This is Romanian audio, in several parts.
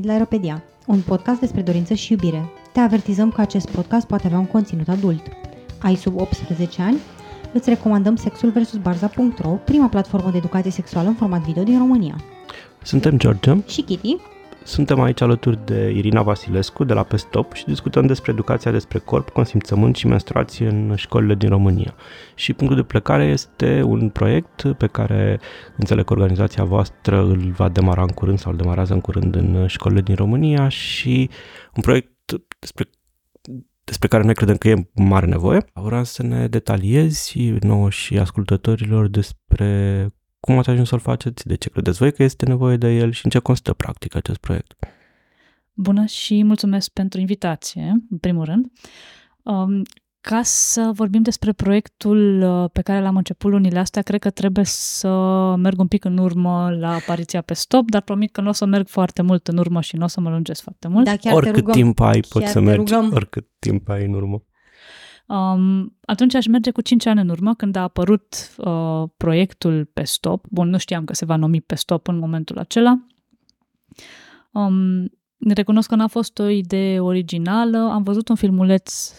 venit la Aeropedia, un podcast despre dorință și iubire. Te avertizăm că acest podcast poate avea un conținut adult. Ai sub 18 ani? Îți recomandăm Sexul vs. Barza.ro, prima platformă de educație sexuală în format video din România. Suntem George Și Kitty, Suntem aici alături de Irina Vasilescu de la Pestop și discutăm despre educația despre corp, consimțământ și menstruație în școlile din România. Și punctul de plecare este un proiect pe care înțeleg că organizația voastră îl va demara în curând sau îl demarează în curând în școlile din România și un proiect despre despre care noi credem că e mare nevoie. Vreau să ne detaliezi nouă și ascultătorilor despre cum ați ajuns să-l faceți, de ce credeți voi că este nevoie de el și în ce constă practic acest proiect. Bună și mulțumesc pentru invitație, în primul rând. Um, ca să vorbim despre proiectul uh, pe care l-am început lunile astea, cred că trebuie să merg un pic în urmă la apariția pe stop, dar promit că nu o să merg foarte mult în urmă și nu o să mă lungesc foarte mult. da, chiar oricât te rugăm. timp ai, poți Chiar să te mergi, rugăm. oricât timp ai în urmă. Um, atunci aș merge cu 5 ani în urmă, când a apărut uh, proiectul pe stop. Bun, nu știam că se va numi pe stop în momentul acela. Um, recunosc că n-a fost o idee originală. Am văzut un filmuleț,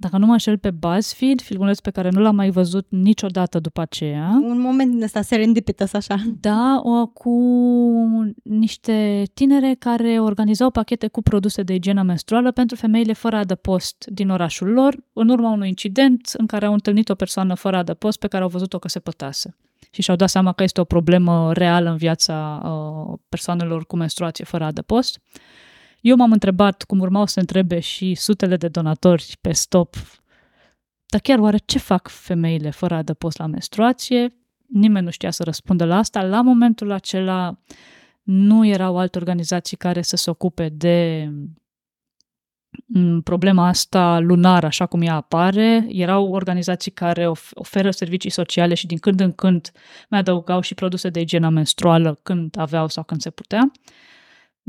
dacă nu mă înșel, pe BuzzFeed, filmuleț pe care nu l-am mai văzut niciodată după aceea. Un moment din ăsta serendipitous așa. Da, o, cu niște tinere care organizau pachete cu produse de igienă menstruală pentru femeile fără adăpost din orașul lor, în urma unui incident în care au întâlnit o persoană fără adăpost pe care au văzut-o că se pătase. Și și-au dat seama că este o problemă reală în viața uh, persoanelor cu menstruație fără adăpost. Eu m-am întrebat, cum urmau să întrebe și sutele de donatori pe stop, dar chiar oare ce fac femeile fără adăpost la menstruație? Nimeni nu știa să răspundă la asta. La momentul acela nu erau alte organizații care să se ocupe de m, problema asta lunară, așa cum ea apare. Erau organizații care of- oferă servicii sociale și din când în când mai adăugau și produse de igienă menstruală când aveau sau când se putea.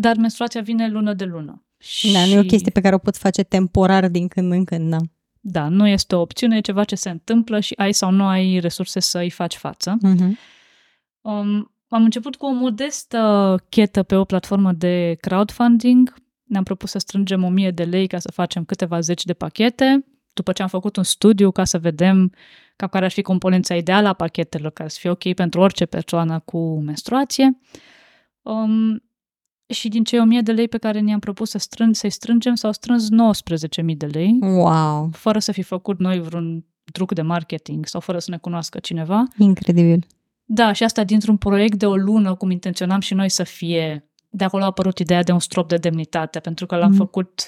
Dar menstruația vine lună de lună. Și... Da, nu e o chestie pe care o pot face temporar din când în când, da. Da, nu este o opțiune, e ceva ce se întâmplă și ai sau nu ai resurse să îi faci față. Mhm. Um, am început cu o modestă chetă pe o platformă de crowdfunding. Ne-am propus să strângem 1000 de lei ca să facem câteva zeci de pachete. După ce am făcut un studiu ca să vedem ca care ar fi componența ideală a pachetelor, care să fie ok pentru orice persoană cu menstruație. Um, și din cei 1000 de lei pe care ne-am propus să strâng, să-i strângem, s-au strâns 19.000 de lei Wow, fără să fi făcut noi vreun truc de marketing sau fără să ne cunoască cineva. incredibil. Da, și asta dintr-un proiect de o lună, cum intenționam și noi să fie. De acolo a apărut ideea de un strop de demnitate, pentru că l-am Mhm. făcut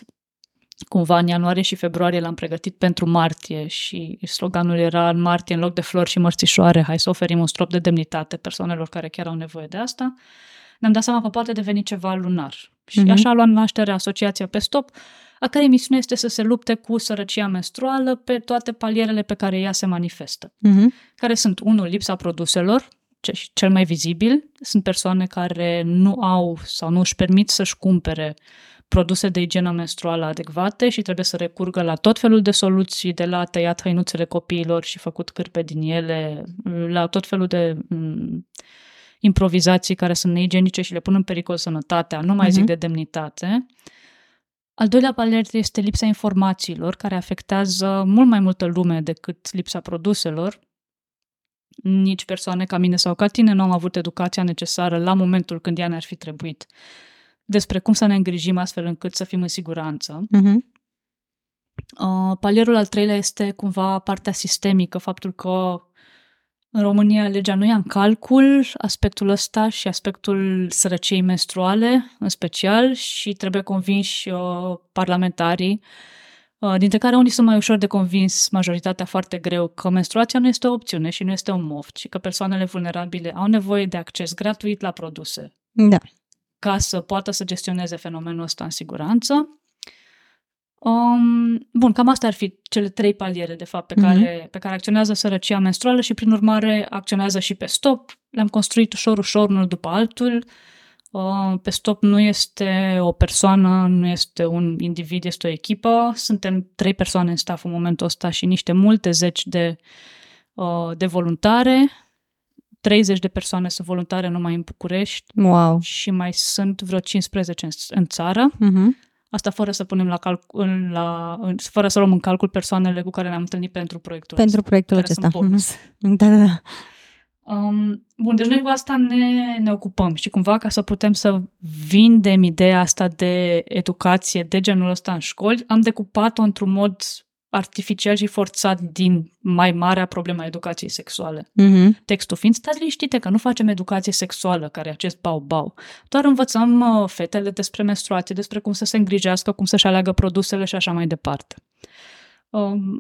cumva în ianuarie și februarie, l-am pregătit pentru martie și sloganul era în martie, în loc de flori și mărțișoare, hai să oferim un strop de demnitate persoanelor care chiar au nevoie de asta. Ne-am dat seama că poate deveni ceva lunar. Și Mhm. așa a luat naștere Asociația pe stop, a cărei misiune este să se lupte cu sărăcia menstruală pe toate palierele pe care ea se manifestă Mhm. care sunt, unul, lipsa produselor, ce- și cel mai vizibil, sunt persoane care nu au sau nu își permit să-și cumpere produse de igienă menstruală adecvate și trebuie să recurgă la tot felul de soluții, de la tăiat hăinuțele copiilor și făcut cârpe din ele, la tot felul de m, improvizații care sunt neigienice și le pun în pericol sănătatea, nu mai Mhm. zic de demnitate. Al doilea palier este lipsa informațiilor, care afectează mult mai multă lume decât lipsa produselor. Nici persoane ca mine sau ca tine nu am avut educația necesară la momentul când ea ne-ar fi trebuit despre cum să ne îngrijim astfel încât să fim în siguranță. Mhm. Uh, palierul al treilea este cumva partea sistemică, faptul că în România legea nu ia în calcul aspectul ăsta și aspectul sărăciei menstruale în special și trebuie convinși uh, parlamentarii, uh, dintre care unii sunt mai ușor de convins, majoritatea foarte greu, că menstruația nu este o opțiune și nu este un moft și că persoanele vulnerabile au nevoie de acces gratuit la produse Da. ca să poată să gestioneze fenomenul ăsta în siguranță. Um, bun, cam astea ar fi cele trei paliere, de fapt, pe, Mhm. care, pe care acționează sărăcia menstruală și, prin urmare, acționează și pe stop. Le-am construit ușor, ușor, unul după altul. Uh, pe stop nu este o persoană, nu este un individ, este o echipă. Suntem trei persoane în staff în momentul ăsta și niște multe zeci de, uh, de voluntare 30 de persoane sunt voluntare numai în București Wow. și mai sunt vreo 15 în, în țară. Uh-huh. Asta fără să punem la calcul, în, la, în, fără să luăm în calcul persoanele cu care ne-am întâlnit pentru proiectul Pentru proiectul care acesta. sunt bonus. Mhm. Da, da, da. Um, bun, deci noi cu asta ne, ne ocupăm și cumva ca să putem să vindem ideea asta de educație de genul ăsta în școli, am decupat-o într-un mod artificial și forțat din mai marea problema educației sexuale. Mhm. Textul fiind, stați liniștite că nu facem educație sexuală, care e acest bau-bau. Doar învățăm uh, fetele despre menstruație, despre cum să se îngrijească, cum să-și aleagă produsele și așa mai departe. Um,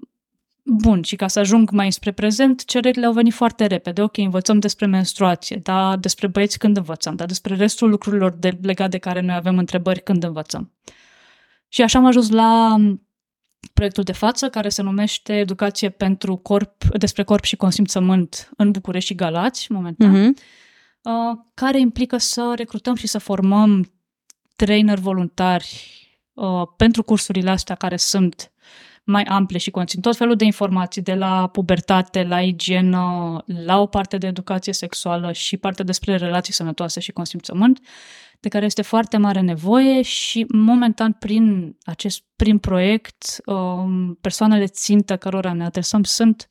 bun, și ca să ajung mai spre prezent, cererile au venit foarte repede. Ok, învățăm despre menstruație, dar despre băieți când învățăm, dar despre restul lucrurilor de, legate de care noi avem întrebări când învățăm. Și așa am ajuns la um, proiectul de față, care se numește Educație pentru corp, despre corp și consimțământ în București și Galați, momentan, Mhm. uh, care implică să recrutăm și să formăm trainer voluntari uh, pentru cursurile astea care sunt mai ample și conțin tot felul de informații, de la pubertate, la igienă, la o parte de educație sexuală și parte despre relații sănătoase și consimțământ, de care este foarte mare nevoie și momentan prin acest prim proiect um, persoanele țintă cărora ne adresăm sunt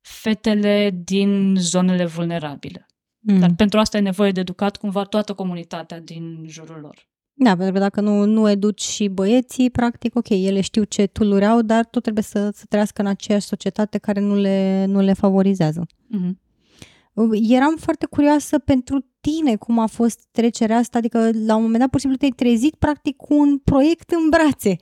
fetele din zonele vulnerabile. Mhm. Dar pentru asta e nevoie de educat cumva toată comunitatea din jurul lor. Da, pentru că dacă nu, nu educi și băieții, practic, ok, ele știu ce tool au, dar tot trebuie să, să trăiască în aceeași societate care nu le, nu le favorizează. Mm-hmm. Eram foarte curioasă pentru tine cum a fost trecerea asta, adică la un moment dat pur și simplu te-ai trezit practic cu un proiect în brațe.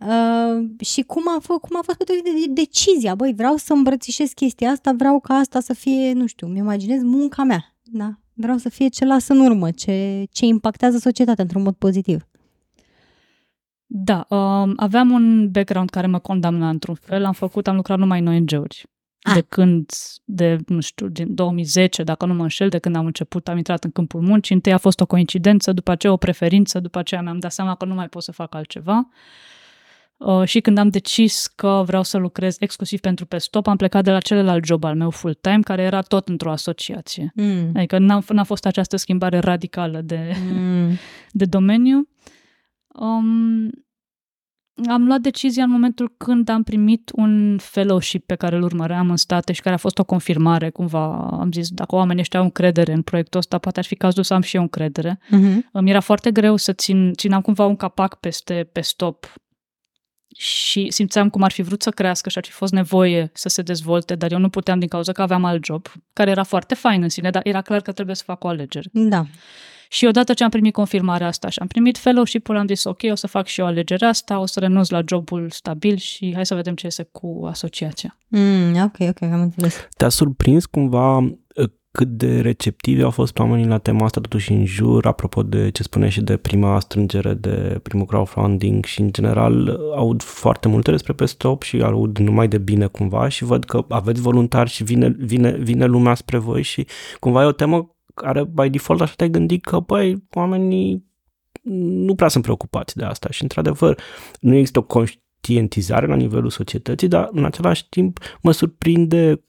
Uh, și cum a, fost, cum a fost pentru tine de- decizia, băi, vreau să îmbrățișez chestia asta, vreau ca asta să fie, nu știu, îmi imaginez munca mea, da? Vreau să fie ce lasă în urmă, ce, ce impactează societatea într-un mod pozitiv. Da, um, aveam un background care mă condamna într-un fel. Am făcut, am lucrat numai în ONG-uri. Ah. De când, de, nu știu, din 2010, dacă nu mă înșel, de când am început, am intrat în câmpul muncii. Întâi a fost o coincidență, după aceea o preferință, după aceea mi-am dat seama că nu mai pot să fac altceva. Uh, și când am decis că vreau să lucrez exclusiv pentru pe stop, am plecat de la celălalt job al meu full-time, care era tot într-o asociație. Mm. Adică n-a, n-a fost această schimbare radicală de, Mm. de domeniu. Um, am luat decizia în momentul când am primit un fellowship pe care îl urmăream în state și care a fost o confirmare, cumva am zis, dacă oamenii ăștia au încredere în proiectul ăsta, poate ar fi cazul să am și eu încredere. Mm-hmm. Îmi era foarte greu să țin, țineam cumva un capac peste, pe stop și simțeam cum ar fi vrut să crească și ar fi fost nevoie să se dezvolte, dar eu nu puteam din cauza că aveam alt job, care era foarte fain în sine, dar era clar că trebuie să fac o alegere. Da. Și odată ce am primit confirmarea asta și am primit fellowship-ul, am zis ok, o să fac și eu alegerea asta, o să renunț la jobul stabil și hai să vedem ce iese cu asociația. Mm, ok, ok, am înțeles. Te-a surprins cumva uh, cât de receptivi au fost oamenii la tema asta totuși în jur, apropo de ce spuneai și de prima strângere, de primul crowdfunding și în general aud foarte multe despre pe stop și aud numai de bine cumva și văd că aveți voluntari și vine, vine, vine lumea spre voi și cumva e o temă care by default așa te-ai gândit că băi, oamenii nu prea sunt preocupați de asta și într-adevăr nu există o conștientizare la nivelul societății, dar în același timp mă surprinde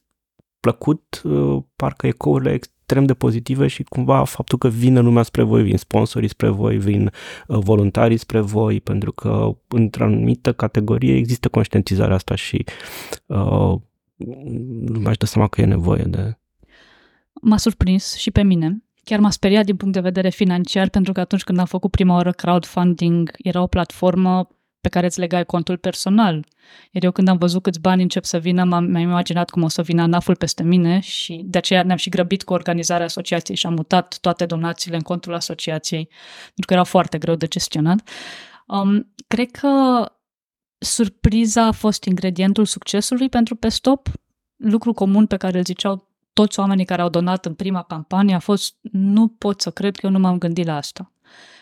plăcut, uh, parcă ecourile extrem de pozitive și cumva faptul că vine lumea spre voi, vin sponsorii spre voi, vin uh, voluntarii spre voi, pentru că într-o anumită categorie există conștientizarea asta și uh, lumea își dă seama că e nevoie de... M-a surprins și pe mine. Chiar m-a speriat din punct de vedere financiar, pentru că atunci când am făcut prima oară crowdfunding, era o platformă pe care îți legai contul personal. Iar eu când am văzut câți bani încep să vină, m-am, mi-am imaginat cum o să vină anaful peste mine și de aceea ne-am și grăbit cu organizarea asociației și am mutat toate donațiile în contul asociației, pentru că era foarte greu de gestionat. Um, cred că surpriza a fost ingredientul succesului pentru pe stop. Lucru comun pe care îl ziceau toți oamenii care au donat în prima campanie a fost nu pot să cred că eu nu m-am gândit la asta.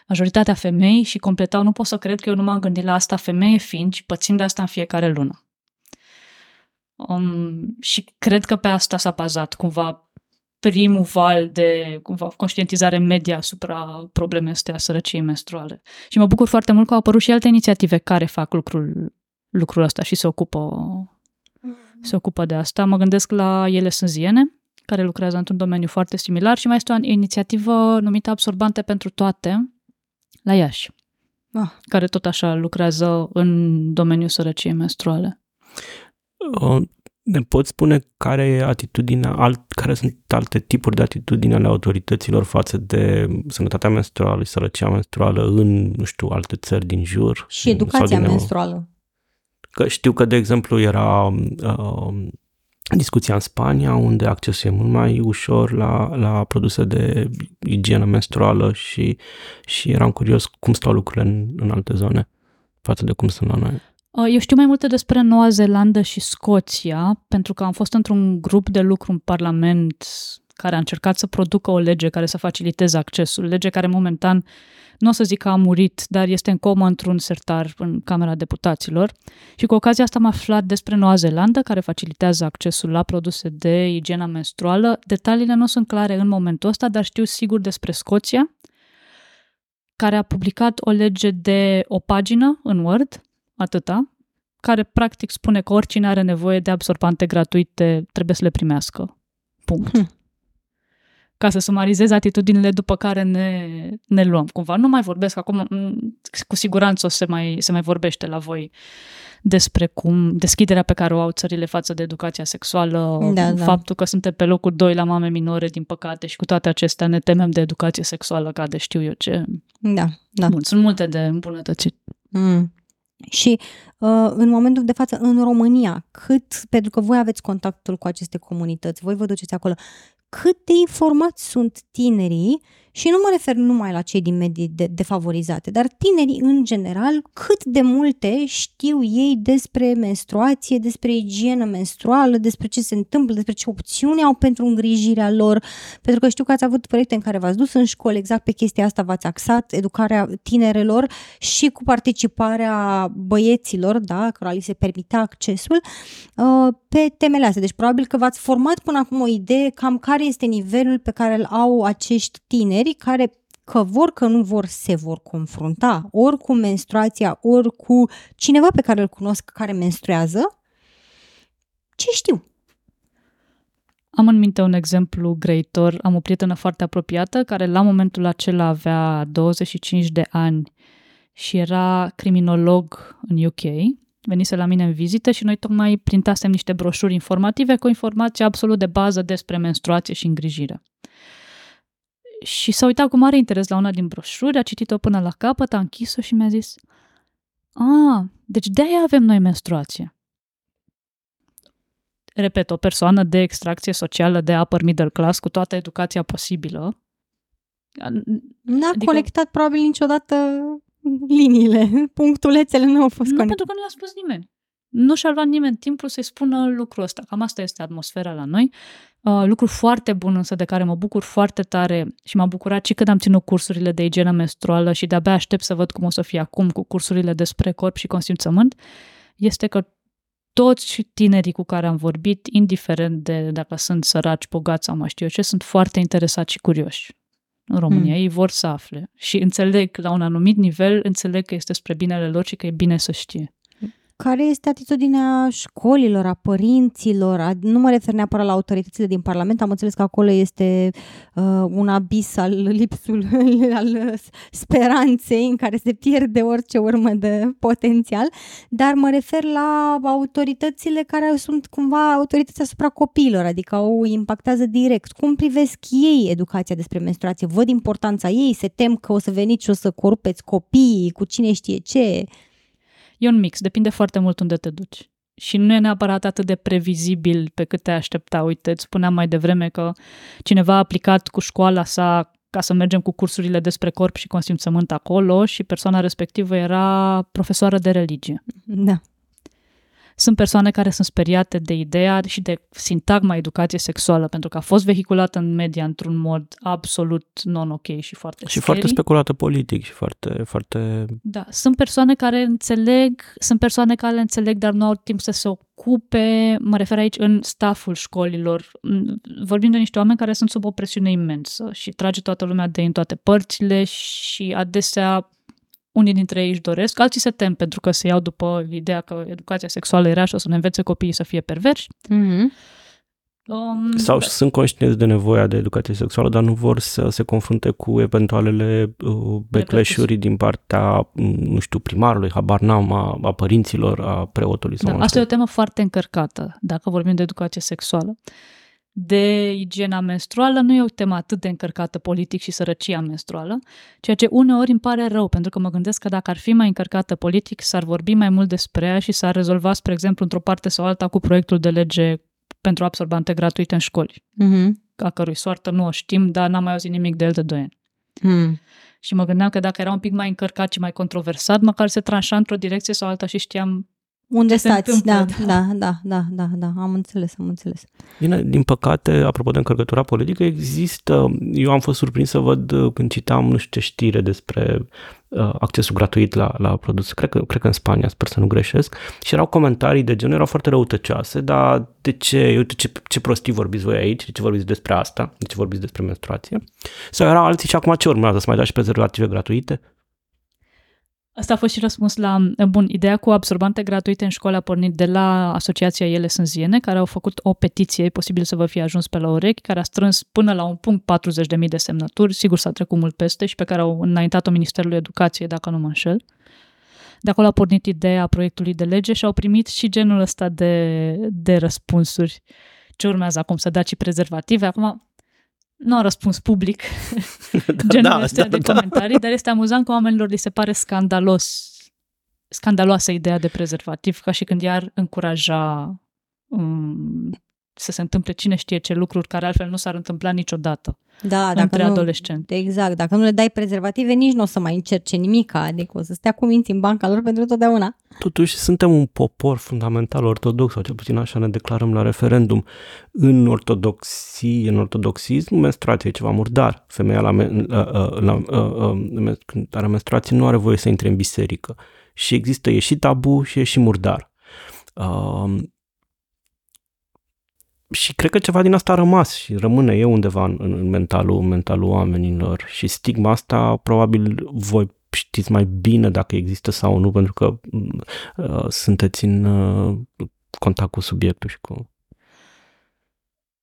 Majoritatea femei și completau nu pot să cred că eu nu m-am gândit la asta femeie fiind și pățind de asta în fiecare lună. Um, și cred că pe asta s-a bazat cumva primul val de cumva, conștientizare media asupra problemei astea a sărăciei menstruale. Și mă bucur foarte mult că au apărut și alte inițiative care fac lucrul, lucrul ăsta și se ocupă, se ocupă de asta. Mă gândesc la Ele sunt ziene, care lucrează într-un domeniu foarte similar și mai este o inițiativă numită Absorbante pentru toate la Iași, Ah. care tot așa lucrează în domeniul sărăciei menstruale. Uh, Ne poți spune care e atitudinea, alt, care sunt alte tipuri de atitudini ale autorităților față de sănătatea menstruală și sărăcia menstruală în, nu știu, alte țări din jur? Și educația Sau din- menstruală. Că știu că, de exemplu, era uh, discuția în Spania, unde accesul e mult mai ușor la, la produse de igienă menstruală și, și eram curios cum stau lucrurile în, în alte zone față de cum sunt la noi. Uh, Eu știu mai multe despre Noua Zeelandă și Scoția, pentru că am fost într-un grup de lucru în Parlament care a încercat să producă o lege care să faciliteze accesul, lege care momentan, nu o să zic că a murit, dar este în comă într-un sertar în Camera Deputaților. Și cu ocazia asta am aflat despre Noua Zeelandă, care facilitează accesul la produse de igiena menstruală. Detaliile nu sunt clare în momentul ăsta, dar știu sigur despre Scoția, care a publicat o lege de o pagină în Word, atâta, care practic spune că oricine are nevoie de absorbante gratuite trebuie să le primească. Punct. Hm. Ca să sumarizez atitudinile după care ne, ne luăm. Cumva nu mai vorbesc acum, m, cu siguranță o să se mai, se mai vorbește la voi despre cum deschiderea pe care o au țările față de educația sexuală, Da, da. faptul că suntem pe locul 2 la mame minore, din păcate, și cu toate acestea ne temem de educație sexuală ca de știu eu ce. Da, da. Bun, sunt multe de îmbunătățit. Mm. Și uh, în momentul de față, în România, cât, pentru că voi aveți contactul cu aceste comunități, voi vă duceți acolo, cât de informați sunt tinerii, și nu mă refer numai la cei din medii de- defavorizate, dar tinerii în general, cât de multe știu ei despre menstruație, despre igienă menstruală, despre ce se întâmplă, despre ce opțiuni au pentru îngrijirea lor, pentru că știu că ați avut proiecte în care v-ați dus în școli, exact pe chestia asta v-ați axat, educarea tinerelor și cu participarea băieților, da, cărora li se permitea accesul, uh, pe temele astea. Deci probabil că v-ați format până acum o idee cam care este nivelul pe care îl au acești tineri care că vor că nu vor se vor confrunta ori cu menstruația, ori cu cineva pe care îl cunosc care menstruează. Ce știu? Am în minte un exemplu grăitor. Am o prietenă foarte apropiată care la momentul acela avea 25 de ani și era criminolog în UK. Venise la mine în vizită și noi tocmai printasem niște broșuri informative cu informații absolut de bază despre menstruație și îngrijire. Și s-a uitat cu mare interes la una din broșuri, a citit-o până la capăt, a închis-o și mi-a zis Ah, deci de-aia avem noi menstruație repet, o persoană de extracție socială de upper middle class cu toată educația posibilă. N-a Adică- colectat probabil niciodată liniile, punctulețele nu au fost Nu, conectate. pentru că nu i-a spus nimeni. Nu și-a luat nimeni timpul să-i spună lucrul ăsta. Cam asta este atmosfera la noi. Uh, lucru foarte bun însă de care mă bucur foarte tare și m-a bucurat și când am ținut cursurile de igienă menstruală și de-abia aștept să văd cum o să fie acum cu cursurile despre corp și consimțământ, este că toți tinerii cu care am vorbit, indiferent de dacă sunt săraci, bogați sau mai știu eu ce, sunt foarte interesați și curioși. În România, Hmm. ei vor să afle și înțeleg, la un anumit nivel, înțeleg că este spre binele lor și că e bine să știe. Care este atitudinea școlilor, a părinților? A, nu mă refer neapărat la autoritățile din Parlament, am înțeles că acolo este uh, un abis al lipsului, al speranței în care se pierde orice urmă de potențial, dar mă refer la autoritățile care sunt cumva autorități asupra copiilor, adică o impactează direct. Cum privesc ei educația despre menstruație? Văd importanța ei? Se tem că o să veniți și o să corupeți copiii cu cine știe ce? E un mix, depinde foarte mult unde te duci. Și nu e neapărat atât de previzibil pe cât te aștepta. Uite, îți spuneam mai devreme că cineva a aplicat cu școala sa ca să mergem cu cursurile despre corp și consimțământ acolo și persoana respectivă era profesoară de religie. Da. Sunt persoane care sunt speriate de ideea și de sintagma educație sexuală, pentru că a fost vehiculată în media într-un mod absolut non-ok și foarte Și scary. foarte speculată politic și foarte, foarte... Da, sunt persoane care înțeleg, sunt persoane care înțeleg, dar nu au timp să se ocupe, mă refer aici în staful școlilor. Mm, Vorbim de niște oameni care sunt sub o presiune imensă și trage toată lumea de ei în toate părțile și adesea unii dintre ei își doresc, alții se tem pentru că se iau după ideea că educația sexuală era și o să ne învețe copiii să fie perverși. Mm-hmm. Um, Sau sunt conștienți de nevoia de educație sexuală, dar nu vor să se confrunte cu eventualele uh, backlash-uri din partea, mm, nu știu, primarului, habar n-am, a, a părinților, a preotului sau da, nu asta e știu. o temă foarte încărcată, dacă vorbim de educație sexuală. De igiena menstruală nu e o temă atât de încărcată politic și sărăcia menstruală, ceea ce uneori îmi pare rău, pentru că mă gândesc că dacă ar fi mai încărcată politic, s-ar vorbi mai mult despre ea și s-ar rezolva, spre exemplu, într-o parte sau alta cu proiectul de lege pentru absorbante gratuite în școli, Mhm. a cărui soartă nu o știm, dar n-am mai auzit nimic de el de 2 ani. Mm. Și mă gândeam că dacă era un pic mai încărcat și mai controversat, măcar se tranșa într-o direcție sau alta și știam Unde Ce se stați? Da, întâmplă, da, da, da, da, da, am înțeles, am înțeles. Bine, din păcate, apropo de încărcătura politică, există, eu am fost surprins să văd uh, când citam, nu știu ce știre despre uh, accesul gratuit la, la produse, cred că, cred că în Spania, sper să nu greșesc, și erau comentarii de genul, erau foarte răutăcioase, dar de ce, uite ce, ce prostii vorbiți voi aici, de ce vorbiți despre asta, de ce vorbiți despre menstruație? Sau erau alții și acum ce urmează, să mai dați și prezervative gratuite? Asta a fost și răspuns la, bun, ideea cu absorbante gratuite în școală a pornit de la Asociația Ele Sânziene, care au făcut o petiție, e posibil să vă fie ajuns pe la urechi, care a strâns până la un punct 40.000 de semnături, sigur s-a trecut mult peste și pe care au înaintat-o Ministerului Educației, dacă nu mă înșel. De acolo a pornit ideea proiectului de lege și au primit și genul ăsta de, de răspunsuri. Ce urmează acum? Să dați și prezervative? Acum, nu au răspuns public genul da, ăsta da, de da. comentarii, dar este amuzant că oamenilor li se pare scandalos, scandaloasă ideea de prezervativ, ca și când i-ar încuraja um, să se întâmple cine știe ce lucruri care altfel nu s-ar întâmpla niciodată Da, dacă între nu, adolescenți. Exact, dacă nu le dai prezervative, nici nu o să mai încerce nimic, adică o să stea cu minți în banca lor pentru totdeauna. Totuși, suntem un popor fundamental ortodox, sau cel puțin așa ne declarăm la referendum. În ortodoxie, în ortodoxism, menstruația e ceva murdar. Femeia la, men- la, la, la, la, la când are menstruație nu are voie să intre în biserică. Și există, e și tabu și e și murdar. Uh, și cred că ceva din asta a rămas și rămâne e undeva în, în mentalul, în mentalul oamenilor. Și stigma asta probabil voi știți mai bine dacă există sau nu, pentru că uh, sunteți în uh, contact cu subiectul și cu...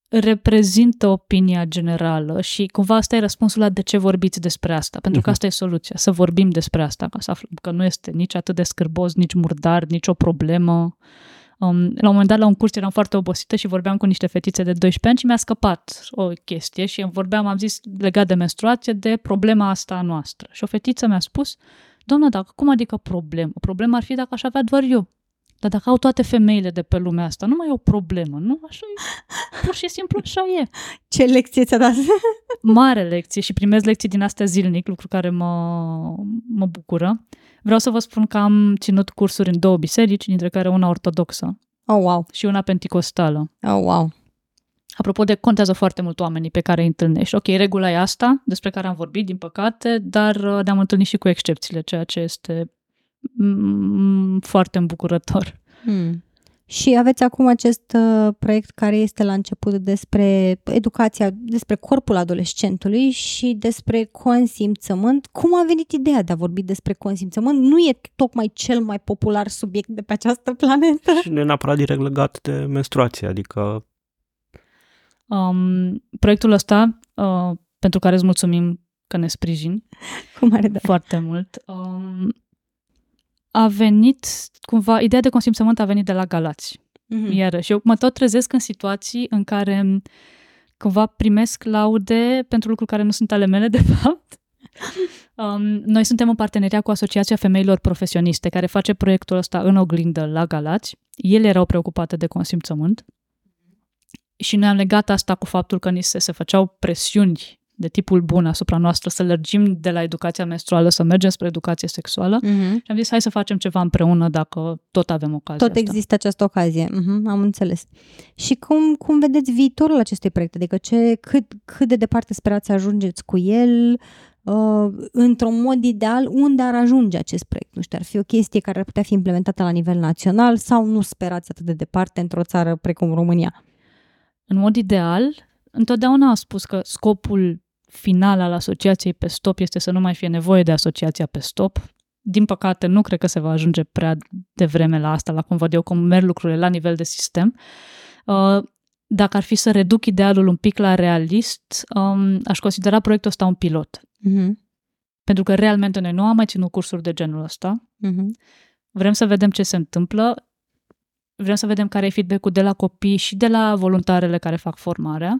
Reprezintă opinia generală și cumva asta e răspunsul la de ce vorbiți despre asta, pentru că Mhm. asta e soluția, să vorbim despre asta, ca să aflăm că nu este nici atât de scârbos, nici murdar, nici o problemă. Um, la un moment dat, la un curs, eram foarte obosită și vorbeam cu niște fetițe de 12 ani și mi-a scăpat o chestie și vorbeam, am zis, legat de menstruație, de problema asta a noastră. Și o fetiță mi-a spus, doamna, dacă, cum adică problemă? Problema ar fi dacă aș avea doar eu. Dar dacă au toate femeile de pe lumea asta, nu mai e o problemă, nu? Așa e, pur și simplu așa e. Ce lecție ți-a dat? Mare lecție și primez lecții din astea zilnic, lucru care mă, mă bucură. Vreau să vă spun că am ținut cursuri în două biserici, dintre care una ortodoxă Oh, wow, și una penticostală. oh, wow. Apropo de, contează foarte mult oamenii pe care îi întâlnești. Ok, regula e asta, despre care am vorbit, din păcate, dar uh, ne-am întâlnit și cu excepțiile, ceea ce este mm, foarte îmbucurător. Hmm. Și aveți acum acest uh, proiect care este la început despre educația, despre corpul adolescentului și despre consimțământ. Cum a venit ideea de a vorbi despre consimțământ? Nu e tocmai cel mai popular subiect de pe această planetă. Și nu e neapărat direct legat de menstruație, adică Um, proiectul ăsta, uh, pentru care îți mulțumim că ne sprijin, Cu mare drag. foarte mult. Um, a venit, cumva, ideea de consimțământ a venit de la Galați. Mhm. Iarăși, eu mă tot trezesc în situații în care cumva primesc laude pentru lucruri care nu sunt ale mele, de fapt. Um, noi suntem în parteneria cu Asociația Femeilor Profesioniste, care face proiectul ăsta în oglindă la Galați. Ele erau preocupate de consimțământ și noi am legat asta cu faptul că ni se, se făceau presiuni de tipul bun asupra noastră să lărgim de la educația menstruală, să mergem spre educație sexuală. Mhm. Și am zis, hai să facem ceva împreună dacă tot avem ocazia Tot asta. există această ocazie, mhm, am înțeles. Și cum, cum vedeți viitorul acestui proiect? Adică ce, cât, cât de departe sperați să ajungeți cu el? Uh, într-un mod ideal, unde ar ajunge acest proiect? Nu știu, ar fi o chestie care ar putea fi implementată la nivel național sau nu sperați atât de departe într-o țară precum România? În mod ideal, întotdeauna am spus că scopul final al asociației pe stop este să nu mai fie nevoie de asociația pe stop. Din păcate, nu cred că se va ajunge prea devreme la asta, la cum văd eu cum merg lucrurile la nivel de sistem. Uh, dacă ar fi să reduc idealul un pic la realist, um, aș considera proiectul ăsta un pilot. Mm-hmm. Pentru că realmente noi nu am mai ținut cursuri de genul ăsta. Mm-hmm. Vrem să vedem ce se întâmplă. Vrem să vedem care e feedback-ul de la copii și de la voluntarele care fac formarea.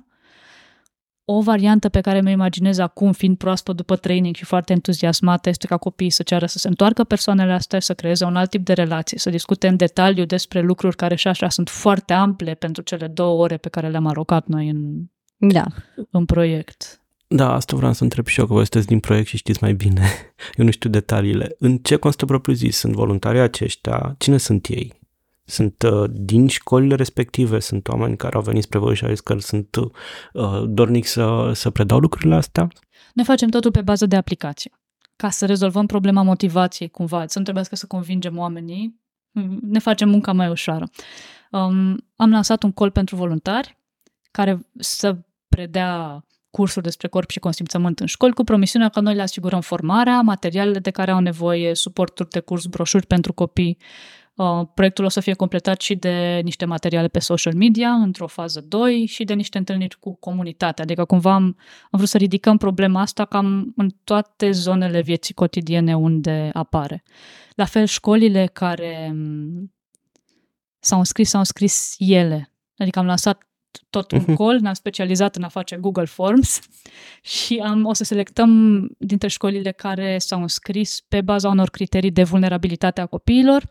O variantă pe care mi imaginez acum, fiind proaspăt după training și foarte entuziasmată, este ca copiii să ceară să se întoarcă persoanele astea, să creeze un alt tip de relație, să discute în detaliu despre lucruri care și așa sunt foarte ample pentru cele două ore pe care le-am arocat noi în, Da. în proiect. Da, asta vreau să întreb și eu, că voi sunteți din proiect și știți mai bine. Eu nu știu detaliile. În ce constă propriu zis? Sunt voluntarii aceștia? Cine sunt ei? Sunt uh, din școlile respective? Sunt oameni care au venit spre voi și au zis că sunt uh, dornic să, să predau lucrurile astea? Noi facem totul pe bază de aplicație. Ca să rezolvăm problema motivației cumva, să nu trebuiască să convingem oamenii, ne facem munca mai ușoară. Um, am lansat un call pentru voluntari care să predea cursuri despre corp și consimțământ în școli, cu promisiunea că noi le asigurăm formarea, materialele de care au nevoie, suporturi de curs, broșuri pentru copii. Uh, proiectul o să fie completat și de niște materiale pe social media, într-o fază 2, și de niște întâlniri cu comunitatea. Adică cumva am, am vrut să ridicăm problema asta cam în toate zonele vieții cotidiene unde apare. La fel, școlile care m, s-au înscris, s-au înscris ele. Adică am lansat tot un Mhm. call, ne-am specializat în a face Google Forms și am, o să selectăm dintre școlile care s-au înscris pe baza unor criterii de vulnerabilitate a copiilor.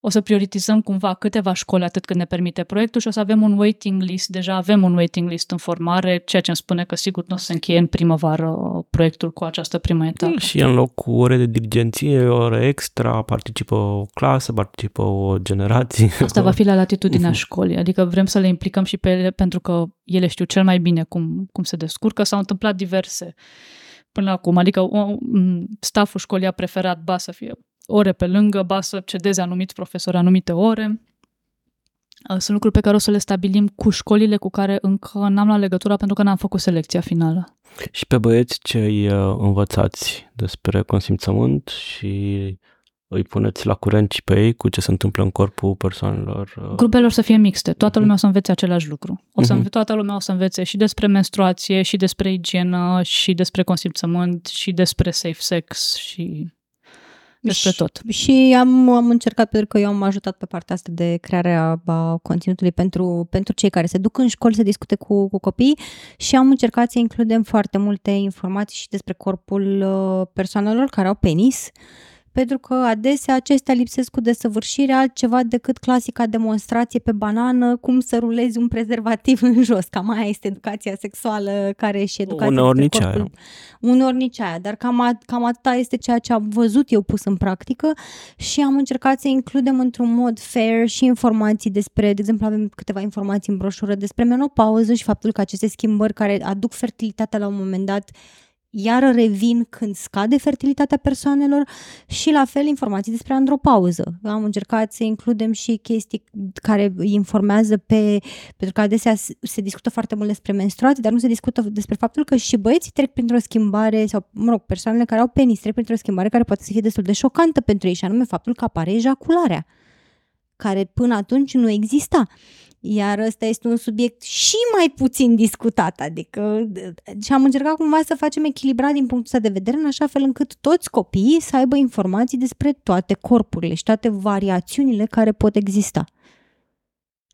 O să prioritizăm cumva câteva școli atât cât ne permite proiectul și o să avem un waiting list. Deja avem un waiting list în formare, ceea ce îmi spune că sigur nu o să se încheie în primăvară proiectul cu această primă etapă. Și în loc cu ore de dirigenție, ore extra, participă o clasă, participă o generație. Asta va fi la latitudinea Mhm. școlii, adică vrem să le implicăm și pe ele pentru că ele știu cel mai bine cum, cum se descurcă. S-au întâmplat diverse până acum, adică o, m, staful școlii a preferat ba să fie ore pe lângă, ba să cedeze anumiți profesori anumite ore. Uh, Sunt lucruri pe care o să le stabilim cu școlile cu care încă n-am luat legătura pentru că n-am făcut selecția finală. Și pe băieți ce îi uh, învățați despre consimțământ și îi puneți la curent și pe ei cu ce se întâmplă în corpul persoanelor. uh, Grupelor să fie mixte, toată Mhm. lumea o să învețe același lucru. O să Mhm. înve- toată lumea o să învețe și despre menstruație, și despre igienă, și despre consimțământ, și despre safe sex, și despre Și- tot. Și am, am încercat, pentru că eu am ajutat pe partea asta de crearea a conținutului pentru, pentru cei care se duc în școli să discute cu, cu copii și am încercat să includem foarte multe informații și despre corpul uh, persoanelor care au penis, pentru că adesea acestea lipsesc cu desăvârșire altceva decât clasica demonstrație pe banană, cum să rulezi un prezervativ în jos. Cam aia este educația sexuală care e și educația Uneori despre nici corpul aia. uneori nici aia, dar cam, a, cam atâta este ceea ce am văzut eu pus în practică și am încercat să includem într-un mod fair și informații despre, de exemplu avem câteva informații în broșură despre menopauză și faptul că aceste schimbări care aduc fertilitatea la un moment dat iar revin când scade fertilitatea persoanelor și la fel informații despre andropauză. Am încercat să includem și chestii care îi informează pe, pentru că adesea se- se discută foarte mult despre menstruații, dar nu se discută despre faptul că și băieții trec printr-o schimbare sau, mă rog, persoanele care au penis trec printr-o schimbare care poate să fie destul de șocantă pentru ei și anume faptul că apare ejacularea care până atunci nu exista. Iar ăsta este un subiect și mai puțin discutat, adică și am încercat cumva să facem echilibrat din punctul ăsta de vedere, în așa fel încât toți copiii să aibă informații despre toate corpurile și toate variațiunile care pot exista.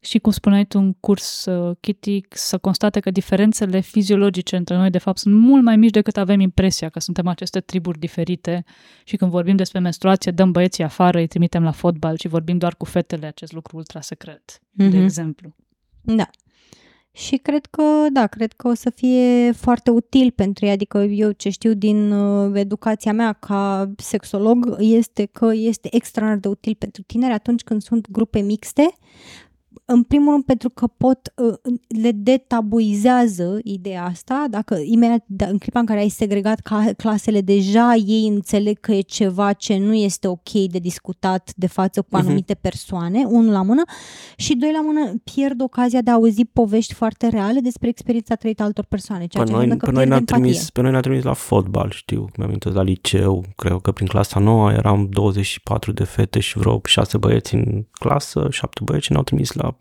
Și cum spuneai tu în curs, uh, Kitty, să constate că diferențele fiziologice între noi, de fapt, sunt mult mai mici decât avem impresia că suntem aceste triburi diferite și când vorbim despre menstruație, dăm băieții afară, îi trimitem la fotbal și vorbim doar cu fetele, acest lucru ultra secret, de Mhm. exemplu. Da. Și cred că, da, cred că o să fie foarte util pentru ei. Adică eu ce știu din uh, educația mea ca sexolog este că este extraordinar de util pentru tineri atunci când sunt grupe mixte. În primul rând pentru că pot, uh, le detabuizează ideea asta, dacă imediat da, în clipa în care ai segregat ca, clasele, deja ei înțeleg că e ceva ce nu este ok de discutat de față cu Mhm. anumite persoane, unul la mână, și doi la mână pierd ocazia de a auzi povești foarte reale despre experiența trăită a altor persoane, ceea Pe ce noi, înseamnă că pe, noi pierd ne-a empatie. trimis, pe noi ne-a trimis la fotbal, știu. Mi-am amintesc la liceu, cred că prin clasa nouă eram 24 de fete și vreo 6 băieți în clasă, 7 băieți și ne-au trimis la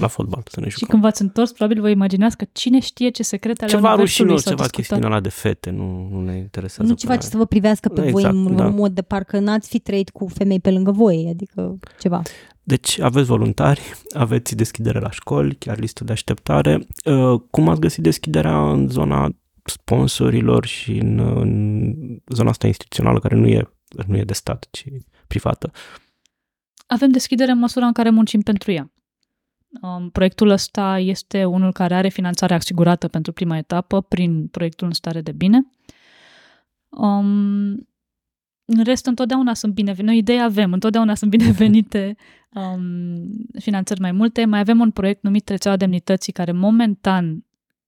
la fotbal să ne Și jucăm. când v-ați întors, probabil vă imaginați că cine știe ce secrete ale Ceva universului rușinos, s-au ceva discutat. chestiune ăla de fete, nu, nu ne interesează. Nu ceva până ce să vă privească pe voi Exact, în da. mod de parcă n-ați fi trăit cu femei pe lângă voi, adică ceva. Deci aveți voluntari, aveți deschidere la școli, chiar listă de așteptare. Uh, Cum ați găsit deschiderea în zona sponsorilor și în, în zona asta instituțională care nu e, nu e de stat, ci privată? Avem deschidere în măsura în care muncim pentru ea. Um, proiectul ăsta este unul care are finanțare asigurată pentru prima etapă prin proiectul în stare de bine. Um, în rest, întotdeauna sunt binevenite. Noi idei avem, întotdeauna sunt binevenite um, finanțări mai multe. Mai avem un proiect numit Rețeaua Demnității, care momentan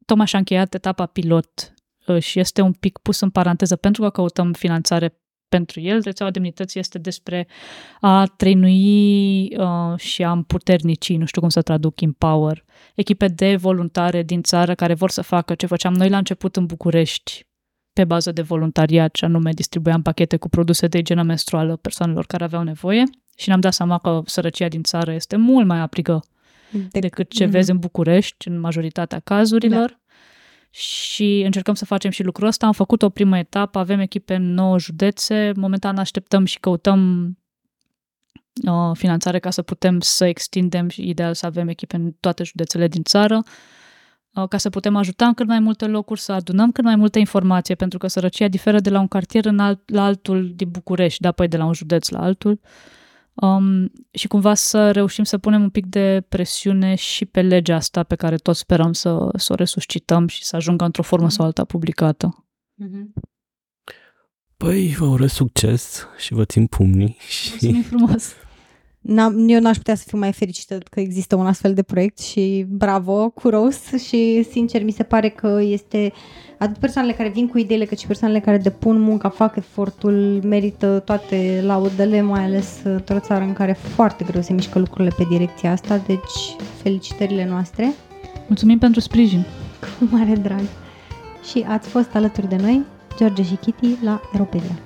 tocmai și-a încheiat etapa pilot uh, și este un pic pus în paranteză pentru că căutăm finanțare pentru el. Rețeaua Demnității este despre a trăinui uh, și a împuternici, nu știu cum să traduc, empower, echipe de voluntare din țară care vor să facă ce făceam noi la început în București, pe bază de voluntariat, și anume distribuiam pachete cu produse de igienă menstruală persoanelor care aveau nevoie și ne-am dat seama că sărăcia din țară este mult mai aprigă De- decât ce Mhm. vezi în București, în majoritatea cazurilor. Da. Și încercăm să facem și lucrul ăsta. Am făcut o primă etapă, avem echipe în 9 județe. Momentan așteptăm și căutăm uh, finanțare ca să putem să extindem și ideal să avem echipe în toate județele din țară uh, ca să putem ajuta în cât mai multe locuri, să adunăm cât mai multă informație, pentru că sărăcia diferă de la un cartier în alt, la altul din București, da, apoi de la un județ la altul. Um, și cumva să reușim să punem un pic de presiune și pe legea asta pe care toți sperăm să, să o resuscităm și să ajungă într-o formă sau alta publicată. Mhm. Păi, vă urez succes și vă țin pumnii și Mulțumim frumos! N-am, eu n-aș putea să fiu mai fericită că există un astfel de proiect și bravo, curos și sincer mi se pare că este atât persoanele care vin cu ideile cât și persoanele care depun munca, fac efortul, merită toate laudele, mai ales într-o țară în care foarte greu se mișcă lucrurile pe direcția asta, deci felicitările noastre Mulțumim pentru sprijin! cu mare drag. Și ați fost alături de noi, George și Kitty, la Europedia.